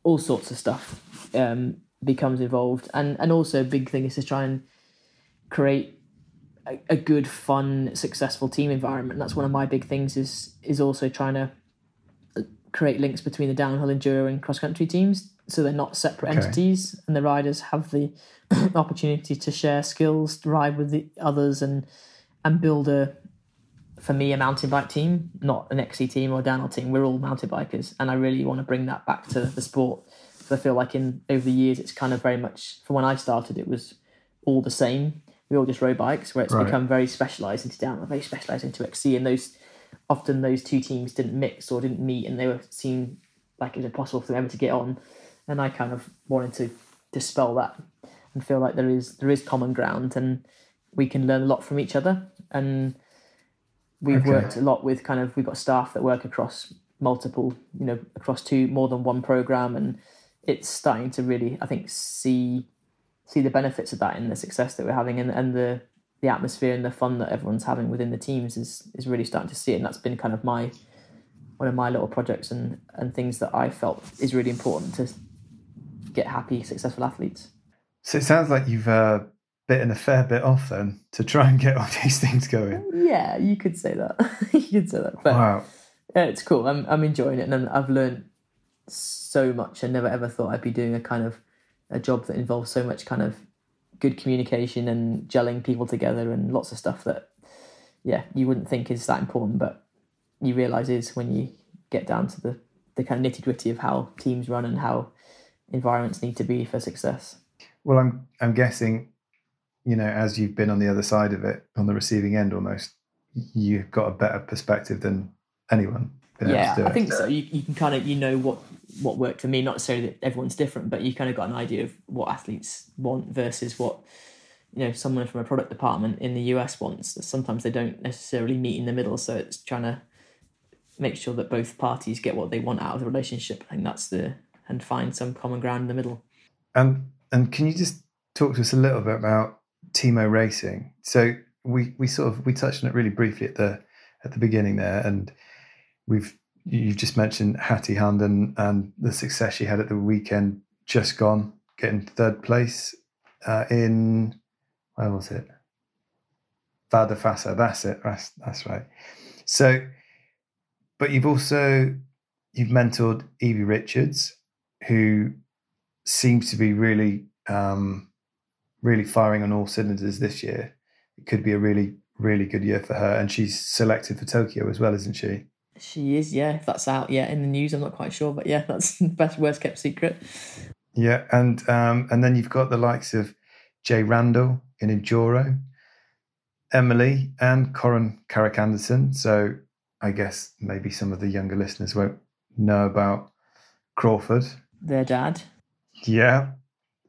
all sorts of stuff um, becomes involved, and and also a big thing is to try and create a, a good, fun, successful team environment. That's one of my big things is is also trying to create links between the downhill enduro and cross country teams so they're not separate Okay. entities and the riders have the (clears throat) opportunity to share skills ride with the others and and build a for me a mountain bike team not an XC team or downhill team we're all mountain bikers and I really want to bring that back to the sport so I feel like in over the years it's kind of very much from when I started it was all the same we all just rode bikes where it's Right. become very specialized into downhill very specialized into XC and those often those two teams didn't mix or didn't meet and they were seen like it was impossible for them ever to get on. And I kind of wanted to dispel that and feel like there is there is common ground and we can learn a lot from each other. And we've Okay. worked a lot with kind of we've got staff that work across multiple you know across two more than one program. And it's starting to really I think see see the benefits of that in the success that we're having and, and the the atmosphere and the fun that everyone's having within the teams is is really starting to see it and that's been kind of my one of my little projects and and things that I felt is really important to get happy successful athletes So it sounds like you've uh, bitten a fair bit off then to try and get all (laughs) these things going. yeah you could say that (laughs) you could say that but Wow. yeah, it's cool I'm, I'm enjoying it and I've learned so much I never ever thought I'd be doing a kind of a job that involves so much kind of good communication and gelling people together and lots of stuff that yeah you wouldn't think is that important but you realize is when you get down to the the kind of nitty gritty of how teams run and how environments need to be for success Well, I'm I'm guessing, you know, as you've been on the other side of it, on the receiving end almost, you've got a better perspective than anyone. yeah i think so you, you can kind of you know what what worked for me. Not necessarily that everyone's different but you kind of got an idea of what athletes want versus what you know someone from a product department in the us wants. Sometimes they don't necessarily meet in the middle so it's trying to make sure that both parties get what they want out of the relationship. I think that's the and find some common ground in the middle. And and can you just talk to us a little bit about T-Mo Racing? So we we sort of we touched on it really briefly at the at the beginning there, and we've you've just mentioned Hattie Harnden and the success she had at the weekend just gone, getting third place uh, in where was it? Val di Fassa. That's it. That's that's right. So, but you've also you've mentored Evie Richards, who seems to be really um, really firing on all cylinders this year. It could be a really really good year for her, and she's selected for Tokyo as well, isn't she? She is yeah if that's out yet in the news i'm not quite sure but yeah (laughs) that's the best worst kept secret Yeah, and um, and then you've got the likes of Jay Randall in Enduro, Emily and Corran Carrick Anderson. So I guess maybe some of the younger listeners won't know about Crawford. their dad Yeah,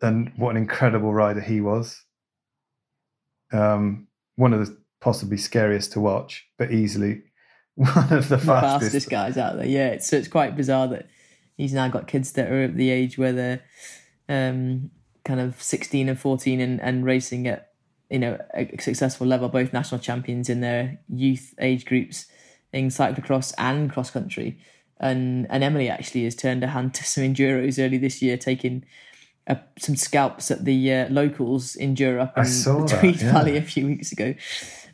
and what an incredible rider he was. Um, one of the possibly scariest to watch, but easily one of the the fastest. fastest guys out there. Yeah, it's, so it's quite bizarre that he's now got kids that are at the age where they're um, kind of 16 and 14 and, and racing at you know a successful level, both national champions in their youth age groups in cyclocross and cross country. And and Emily actually has turned her hand (laughs) to some enduros early this year, taking uh, some scalps at the uh, locals enduro up I in saw the that, Tweed yeah. Valley a few weeks ago.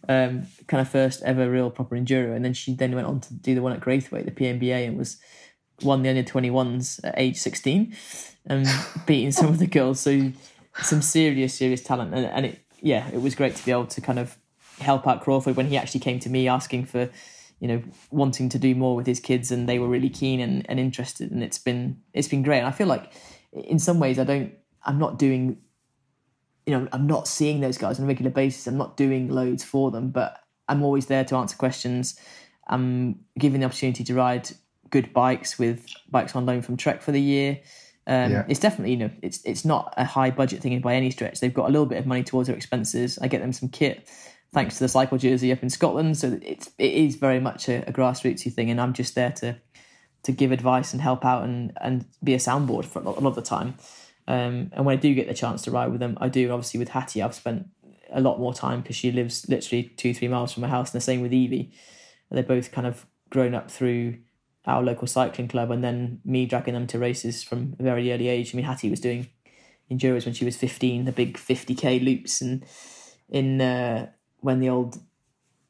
Um, kind of first ever real proper enduro, and then she then went on to do the one at Graythwaite, the PMBA, and was won the under twenty ones at age sixteen, and (laughs) beating some of the girls. So some serious, serious talent, and, and it yeah, it was great to be able to kind of help out Crawford when he actually came to me asking for you know wanting to do more with his kids and they were really keen and, and interested. And it's been it's been great. And i feel like in some ways i don't i'm not doing you know i'm not seeing those guys on a regular basis i'm not doing loads for them but i'm always there to answer questions i'm given the opportunity to ride good bikes with bikes on loan from trek for the year um, Yeah. it's definitely you know it's it's not a high budget thing by any stretch they've got a little bit of money towards their expenses i get them some kit thanks to the cycle jersey up in Scotland. So it's it is very much a, a grassrootsy thing, and I'm just there to to give advice and help out and and be a soundboard for a lot, a lot of the time. Um, and when I do get the chance to ride with them, I do. Obviously, with Hattie, I've spent a lot more time because she lives literally two, three miles from my house, and the same with Evie. They're both kind of grown up through our local cycling club, and then me dragging them to races from a very early age. I mean, Hattie was doing enduros when she was 15, the big 50k loops, and in uh, when the old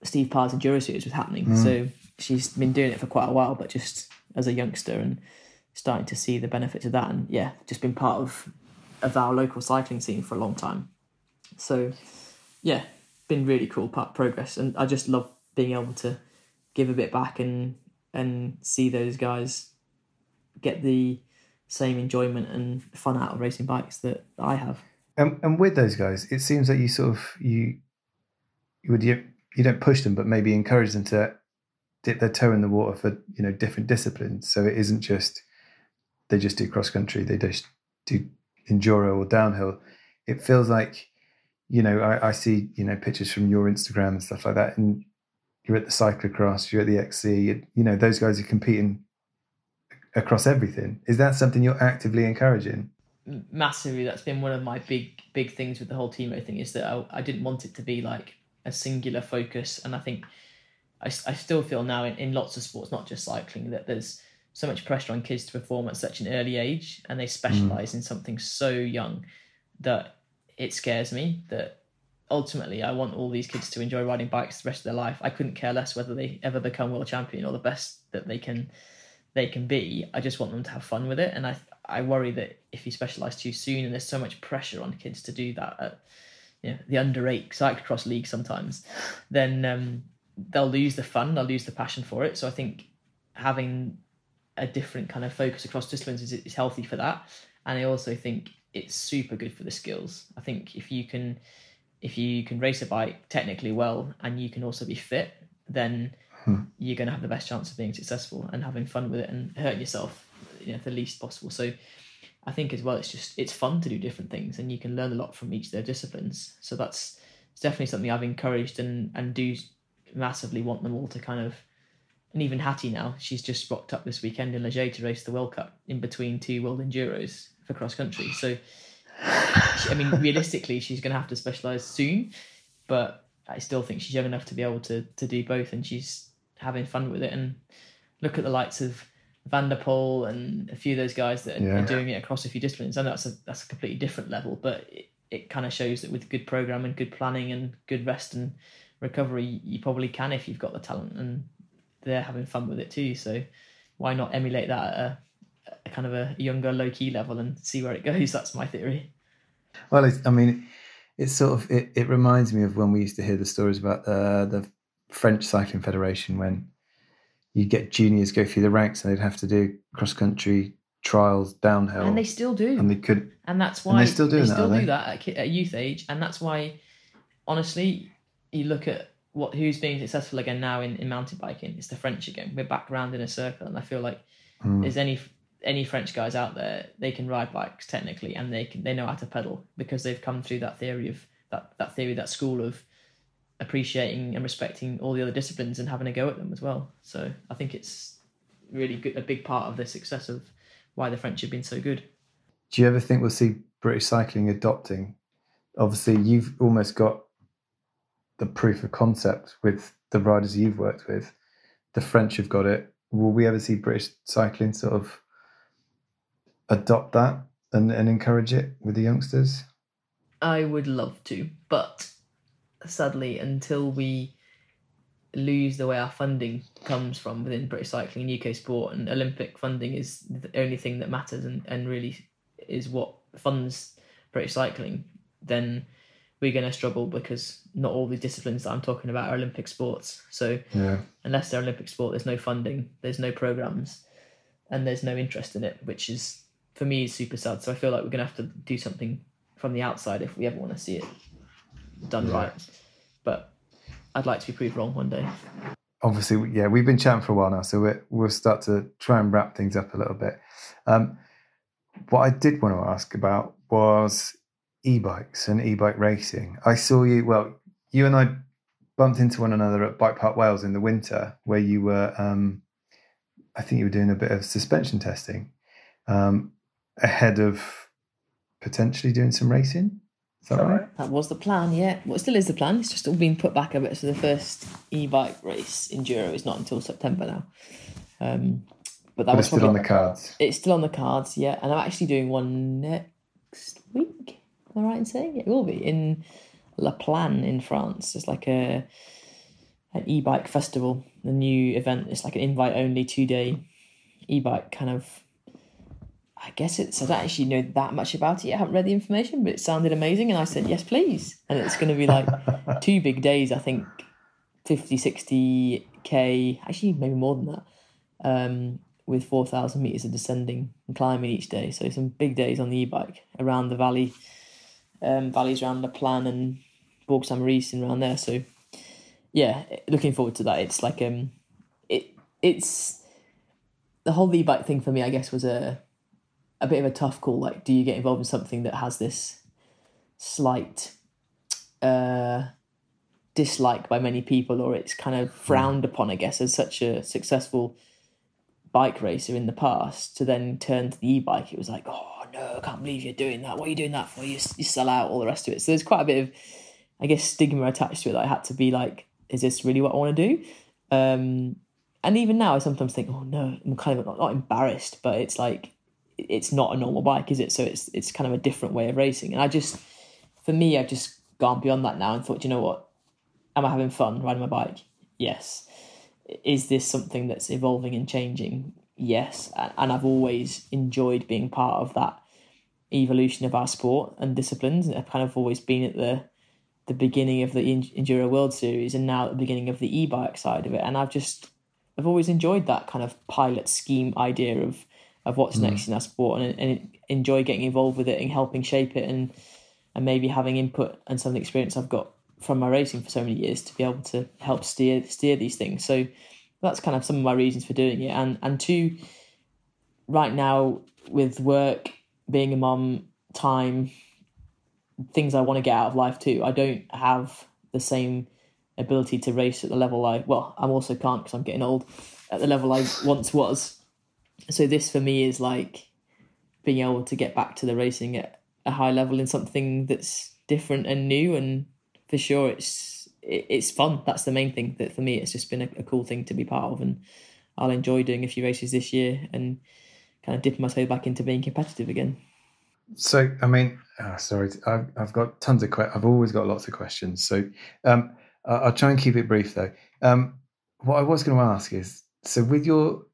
Steve Parr's enduro series was happening. Mm. So she's been doing it for quite a while, but just as a youngster and starting to see the benefits of that, and yeah, just been part of of our local cycling scene for a long time. So yeah, been really cool part progress, and I just love being able to give a bit back and and see those guys get the same enjoyment and fun out of racing bikes that I have. And, and with those guys, it seems that you sort of you you would you, you don't push them, but maybe encourage them to dip their toe in the water for you know different disciplines. So it isn't just they just do cross country, they just do enduro or downhill. It feels like you know I, I see you know pictures from your Instagram and stuff like that, and you're at the cyclocross, you're at the XC, you know, those guys are competing across everything. Is that something you're actively encouraging? Massively. That's been one of my big, big things with the whole T-Mo thing is that I, I didn't want it to be like a singular focus. And I think I, I still feel now in, in lots of sports, not just cycling, that there's so much pressure on kids to perform at such an early age and they specialize mm. in something so young that it scares me that ultimately I want all these kids to enjoy riding bikes the rest of their life. I couldn't care less whether they ever become world champion or the best that they can they can be. I just want them to have fun with it, and I I worry that if you specialize too soon and there's so much pressure on kids to do that at you know, the under eight cyclocross league sometimes, (laughs) then um, they'll lose the fun, they'll lose the passion for it. So I think having a different kind of focus across disciplines is, is healthy for that, and I also think it's super good for the skills. I think if you can if you can race a bike technically well and you can also be fit, then hmm. you're going to have the best chance of being successful and having fun with it and hurting yourself, you know, the least possible. So I think as well, it's just it's fun to do different things and you can learn a lot from each of their disciplines. So that's it's definitely something I've encouraged and and do massively want them all to kind of. And even Hattie now, she's just rocked up this weekend in Les Gets to race the World Cup in between two World Enduros for cross country. So I mean, realistically, she's going to have to specialize soon, but I still think she's young enough to be able to to do both, and she's having fun with it. And look at the lights of Van der Poel and a few of those guys that are, yeah. are doing it across a few disciplines. I know that's a that's a completely different level, but it, it kind of shows that with good program and good planning and good rest and recovery, you probably can if you've got the talent, and they're having fun with it too. So why not emulate that at a a kind of a younger, low key level and see where it (laughs) goes. That's my theory. Well, I mean, it's sort of it, it reminds me of when we used to hear the stories about uh, the French Cycling Federation when you'd get juniors go through the ranks and they'd have to do cross country trials downhill, and they still do, and they could, and that's why and they still do they that, still do that at, at youth age, and that's why, honestly, you look at what who's being successful again now in, in mountain biking. It's the French again. We're back around in a circle, and I feel like mm. there's any any French guys out there, they can ride bikes technically, and they can they know how to pedal because they've come through that theory of that that theory that school of appreciating and respecting all the other disciplines and having a go at them as well. So I think it's really good, a big part of the success of why the French have been so good. Do you ever think we'll see British cycling adopting? Obviously, you've almost got the proof of concept with the riders you've worked with. The French have got it. Will we ever see British cycling sort of adopt that and, and encourage it with the youngsters? I would love to, but sadly, until we lose the way our funding comes from within British cycling and UK sport, and Olympic funding is the only thing that matters and, and really is what funds British cycling, then we're going to struggle because not all the disciplines that I'm talking about are Olympic sports. So yeah. unless they're Olympic sport, there's no funding, there's no programs, and there's no interest in it, which is for me is super sad. So I feel like we're gonna have to do something from the outside if we ever want to see it done yeah. right. But I'd like to be proved wrong one day. Obviously, yeah, we've been chatting for a while now, so we will start to try and wrap things up a little bit. Um, what I did want to ask about was e-bikes and e-bike racing. I saw you. Well, you and I bumped into one another at Bike Park Wales in the winter, where you were. Um, I think you were doing a bit of suspension testing. Um, ahead of potentially doing some racing. Is that right? That was the plan, yeah. Well, it still is the plan. It's just all been put back a bit. So the first e-bike race enduro is not until September now. Um, but that But was still on the cards. It's still on the cards, yeah. And I'm actually doing one next week. Am I right in saying it will be in La Plagne in France? It's like a an e-bike festival, the new event. It's like an invite only two day e-bike kind of. I guess it's. I don't actually know that much about it. I haven't read the information, but it sounded amazing, and I said yes, please. And it's going to be like (laughs) two big days. I think 50, 60 k. Actually, maybe more than that. Um, with 4,000 meters of descending and climbing each day. So some big days on the e-bike around the valley, um, valleys around the Plagne and Bourg Saint Maurice and around there. So yeah, looking forward to that. It's like um, it it's the whole e-bike thing for me. I guess was a a bit of a tough call. Like, do you get involved in something that has this slight uh dislike by many people, or it's kind of frowned upon? I guess as such a successful bike racer in the past to then turn to the e-bike it was like oh no i can't believe you're doing that. What are you doing that for? You, you sell out all the rest of it. So there's quite a bit of i guess stigma attached to it that i had to be like is this really what i want to do? Um and even now i sometimes think oh no i'm kind of not, not embarrassed but it's like it's not a normal bike is it? So it's it's kind of a different way of racing. And i just for me i've just gone beyond that now and thought you know what? Am i having fun riding my bike? Yes. Is this something that's evolving and changing? Yes, and I've always enjoyed being part of that evolution of our sport and disciplines. And I've kind of always been at the the beginning of the En- Enduro World Series and now at the beginning of the e-bike side of it. And I've just I've always enjoyed that kind of pilot scheme idea of of what's mm. next in our sport and, and enjoy getting involved with it and helping shape it and and maybe having input and some of the experience I've got from my racing for so many years to be able to help steer steer these things. So that's kind of some of my reasons for doing it. And and two, right now with work, being a mom, time, things I want to get out of life too. I don't have the same ability to race at the level I well, I'm also can't because I'm getting old at the level I once was. So this for me is like being able to get back to the racing at a high level in something that's different and new and for sure it's it, it's fun that's the main thing that for me it's just been a, a cool thing to be part of and i'll enjoy doing a few races this year and kind of dipping my toe back into being competitive again So, I mean, oh, sorry, I've, I've got tons of que- I've always got lots of questions. So, um, I'll try and keep it brief though. Um, what I was going to ask is, so with your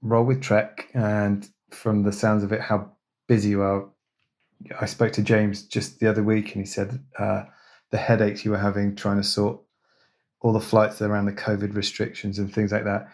role with Trek, and from the sounds of it, how busy you are. I spoke to James just the other week, and he said uh, the headaches you were having trying to sort all the flights around the COVID restrictions and things like that,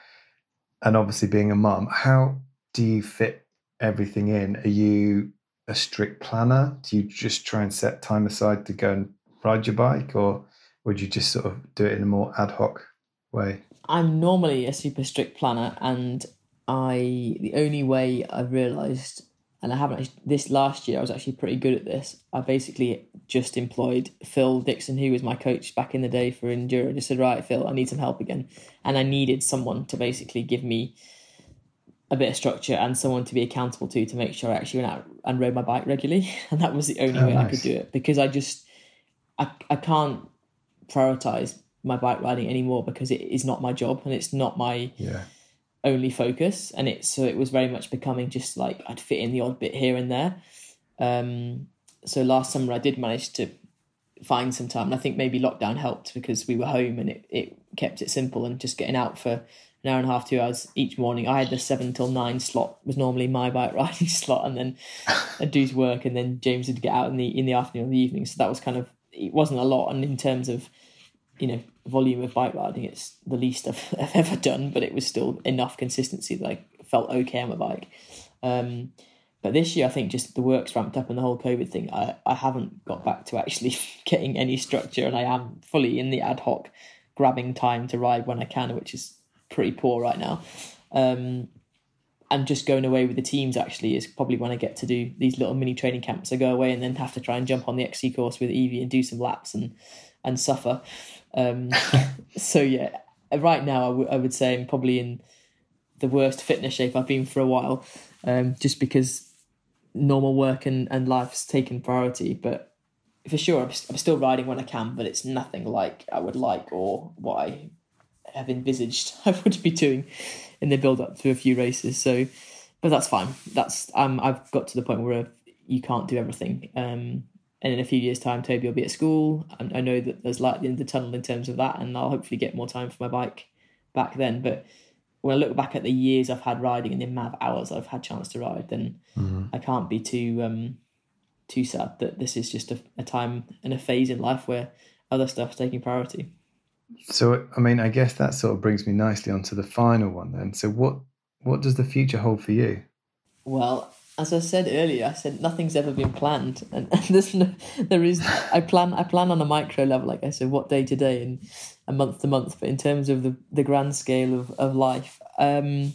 and obviously being a mum. How do you fit everything in? Are you a strict planner? Do you just try and set time aside to go and ride your bike, or would you just sort of do it in a more ad hoc way? i'm normally a super strict planner and i the only way i've realized and i haven't actually, this last year i was actually pretty good at this i basically just employed phil dixon who was my coach back in the day for enduro just said right phil i need some help again and i needed someone to basically give me a bit of structure and someone to be accountable to to make sure I actually went out and rode my bike regularly. (laughs) And that was the only Oh, way I could do it because I just I I can't prioritize my bike riding anymore because it is not my job and it's not my Yeah. Only focus and it so it was very much becoming just like I'd fit in the odd bit here and there. Um so last summer I did manage to find some time and I think maybe lockdown helped because we were home and it, it kept it simple and just getting out for an hour and a half, two hours each morning. I had the seven till nine slot was normally my bike riding (laughs) slot and then I'd do his work and then James would get out in the in the afternoon or the evening. So that was kind of it wasn't a lot and in terms of you know, volume of bike riding, it's the least I've, (laughs) I've ever done, but it was still enough consistency that I felt okay on my bike. Um, but this year, I think just the work's ramped up and the whole COVID thing, I, I haven't got back to actually (laughs) getting any structure and I am fully in the ad hoc grabbing time to ride when I can, which is pretty poor right now. Um, and just going away with the teams actually is probably when I get to do these little mini training camps. I go away and then have to try and jump on the XC course with Evie and do some laps and and suffer. Um, (laughs) so yeah, right now I, w- I would say I'm probably in the worst fitness shape I've been for a while, um, just because normal work and, and life's taken priority. But for sure, I'm, I'm still riding when I can, but it's nothing like I would like or what I have envisaged (laughs) I would be doing in the build up to a few races. So, but that's fine. That's um, I've got to the point where you can't do everything. Um, and in a few years' time, Toby will be at school. I, I know that there's light at the end of the tunnel in terms of that, and I'll hopefully get more time for my bike back then. But when I look back at the years I've had riding and the amount of hours I've had chance to ride, then mm-hmm. I can't be too um, too sad that this is just a, a time and a phase in life where other stuff's taking priority. So, I mean, I guess that sort of brings me nicely onto the final one then. So, what what does the future hold for you? Well, as I said earlier, I said nothing's ever been planned, and, (laughs) and there's no, there is. I plan I plan on a micro level, like I said, what day to day and a month to month. But in terms of the the grand scale of of life, um,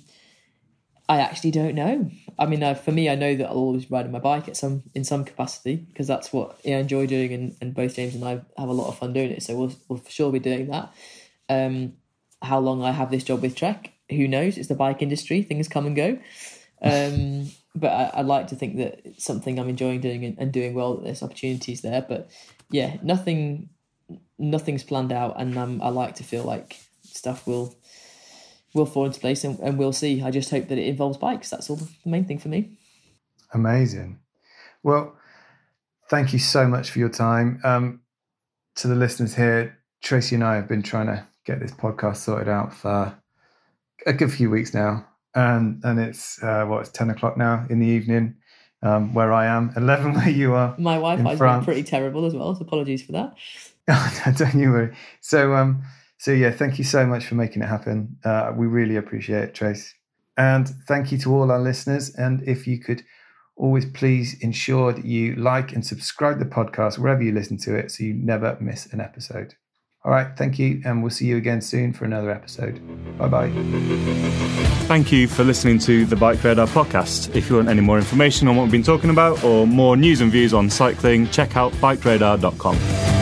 I actually don't know. I mean, uh, for me, I know that I'll always ride my bike at some in some capacity because that's what I enjoy doing, and, and both James and I have a lot of fun doing it. So we'll we'll for sure be doing that. Um, how long I have this job with Trek, who knows? It's the bike industry; things come and go. Um, but I, I like to think that it's something I'm enjoying doing and, and doing well. That there's opportunities there, but yeah, nothing, nothing's planned out, and um, I like to feel like stuff will will fall into place and, and we'll see. I just hope that it involves bikes. That's all the main thing for me. Amazing. Well, thank you so much for your time. Um, to the listeners here, Tracy and I have been trying to get this podcast sorted out for a good few weeks now. And and it's uh, what it's ten o'clock now in the evening, um, where I am, eleven (laughs) where you are. My Wi-Fi's been pretty terrible as well. So apologies for that. (laughs) Don't you worry. So um, so, yeah, thank you so much for making it happen. Uh, we really appreciate it, Trace. And thank you to all our listeners. And if you could always please ensure that you like and subscribe the podcast wherever you listen to it so you never miss an episode. All right, thank you, and we'll see you again soon for another episode. Bye bye. Thank you for listening to the BikeRadar podcast. If you want any more information on what we've been talking about or more news and views on cycling, check out bikeradar.com.